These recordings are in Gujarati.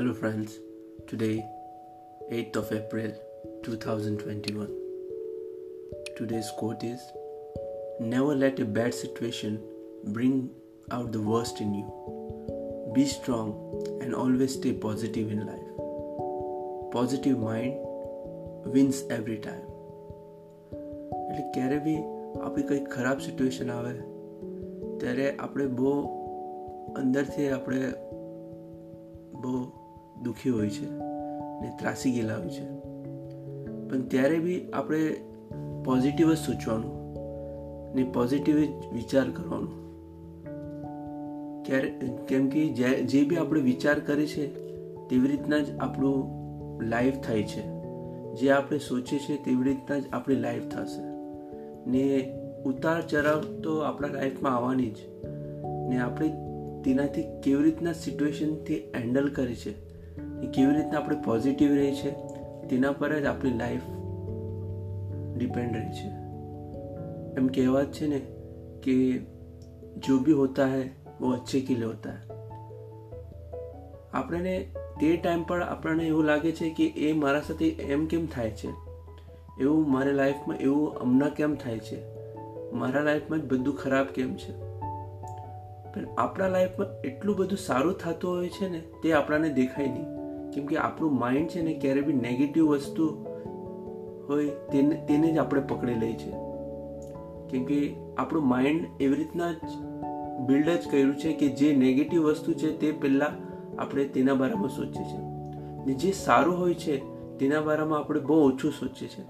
friends. Today, 8th of April 2021. Today's quote is Never let a bad situation bring out the worst in you. Be strong and always stay positive in life. Positive mind wins every time. એટલે ક્યારે બી આપણી કંઈક ખરાબ સિચ્યુએશન આવે ત્યારે આપણે બહુ અંદરથી આપણે બહુ દુઃખી હોય છે ને ત્રાસી ગયેલા હોય છે. પણ ત્યારે બી આપણે પોઝિટિવ જ સૂચવાનું ને પોઝિટિવ જ વિચાર કરવાનો. ક્યારે, કેમ કે જે બી આપણે વિચાર કરે છે, તેવી રીતના જ આપણું લાઈફ થાય છે. જે આપણે સોચીએ છીએ તેવી રીતના જ આપણી લાઈફ થશે. ને ઉતાર ચઢાવ તો આપણા લાઈફમાં આવવાની જ. ને આપણે તેનાથી કેવી રીતના સિચ્યુએશનથી હેન્ડલ કરી છે એ કેવી રીતના આપણે પોઝિટિવ રહી છે, તેના પર જ આપણી લાઈફ ડિપેન્ડ રહી છે. એમ કહેવાત છે ને કે જો બી હોતા હૈ વો અચ્છે કે લે હોતા હૈ. આપણને તે ટાઈમ પર આપણને એવું લાગે છે કે એ મારા સાથે એમ કેમ થાય છે? એવું મારી લાઈફમાં એવું હમણાં કેમ થાય છે? મારા લાઈફમાં જ બધું ખરાબ કેમ છે? પણ આપણા લાઈફમાં એટલું બધું સારું થતું હોય છે ને, તે આપણાને દેખાય નહીં. કેમ કે આપણું માઇન્ડ છે ને ક્યારે બી નેગેટિવ વસ્તુ હોય તેને તેને જ આપણે પકડી લઈએ છીએ કેમ કે આપણું માઇન્ડ એવી રીતના જ બિલ્ડ જ કર્યું છે કે જે નેગેટિવ વસ્તુ છે તે પહેલાં આપણે તેના બારામાં સોચીએ છીએ. ને જે સારું હોય છે તેના બારામાં આપણે બહુ ઓછું સોચીએ છીએ.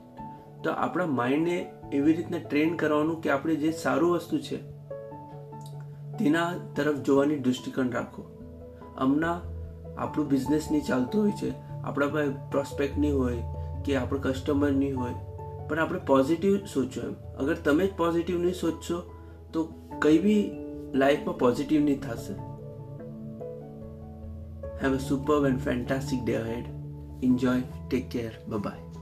તો આપણા માઇન્ડને એવી રીતના ટ્રેન કરવાનું કે આપણે જે સારું વસ્તુ છે તેના તરફ જોવાની દૃષ્ટિકોણ રાખો. હમણાં આપણું બિઝનેસ નહીં ચાલતું હોય છે. આપણા પાસે પ્રોસ્પેક્ટ નહીં હોય કે આપણો કસ્ટમર નહીં હોય. પણ આપણે પોઝિટિવ સોચો એમ. અગર તમે જ પોઝિટિવ નહીં સોચશો, તો કંઈ બી લાઈફમાં પોઝિટિવ નહીં થશે. Have a super and fantastic day head enjoy take care bye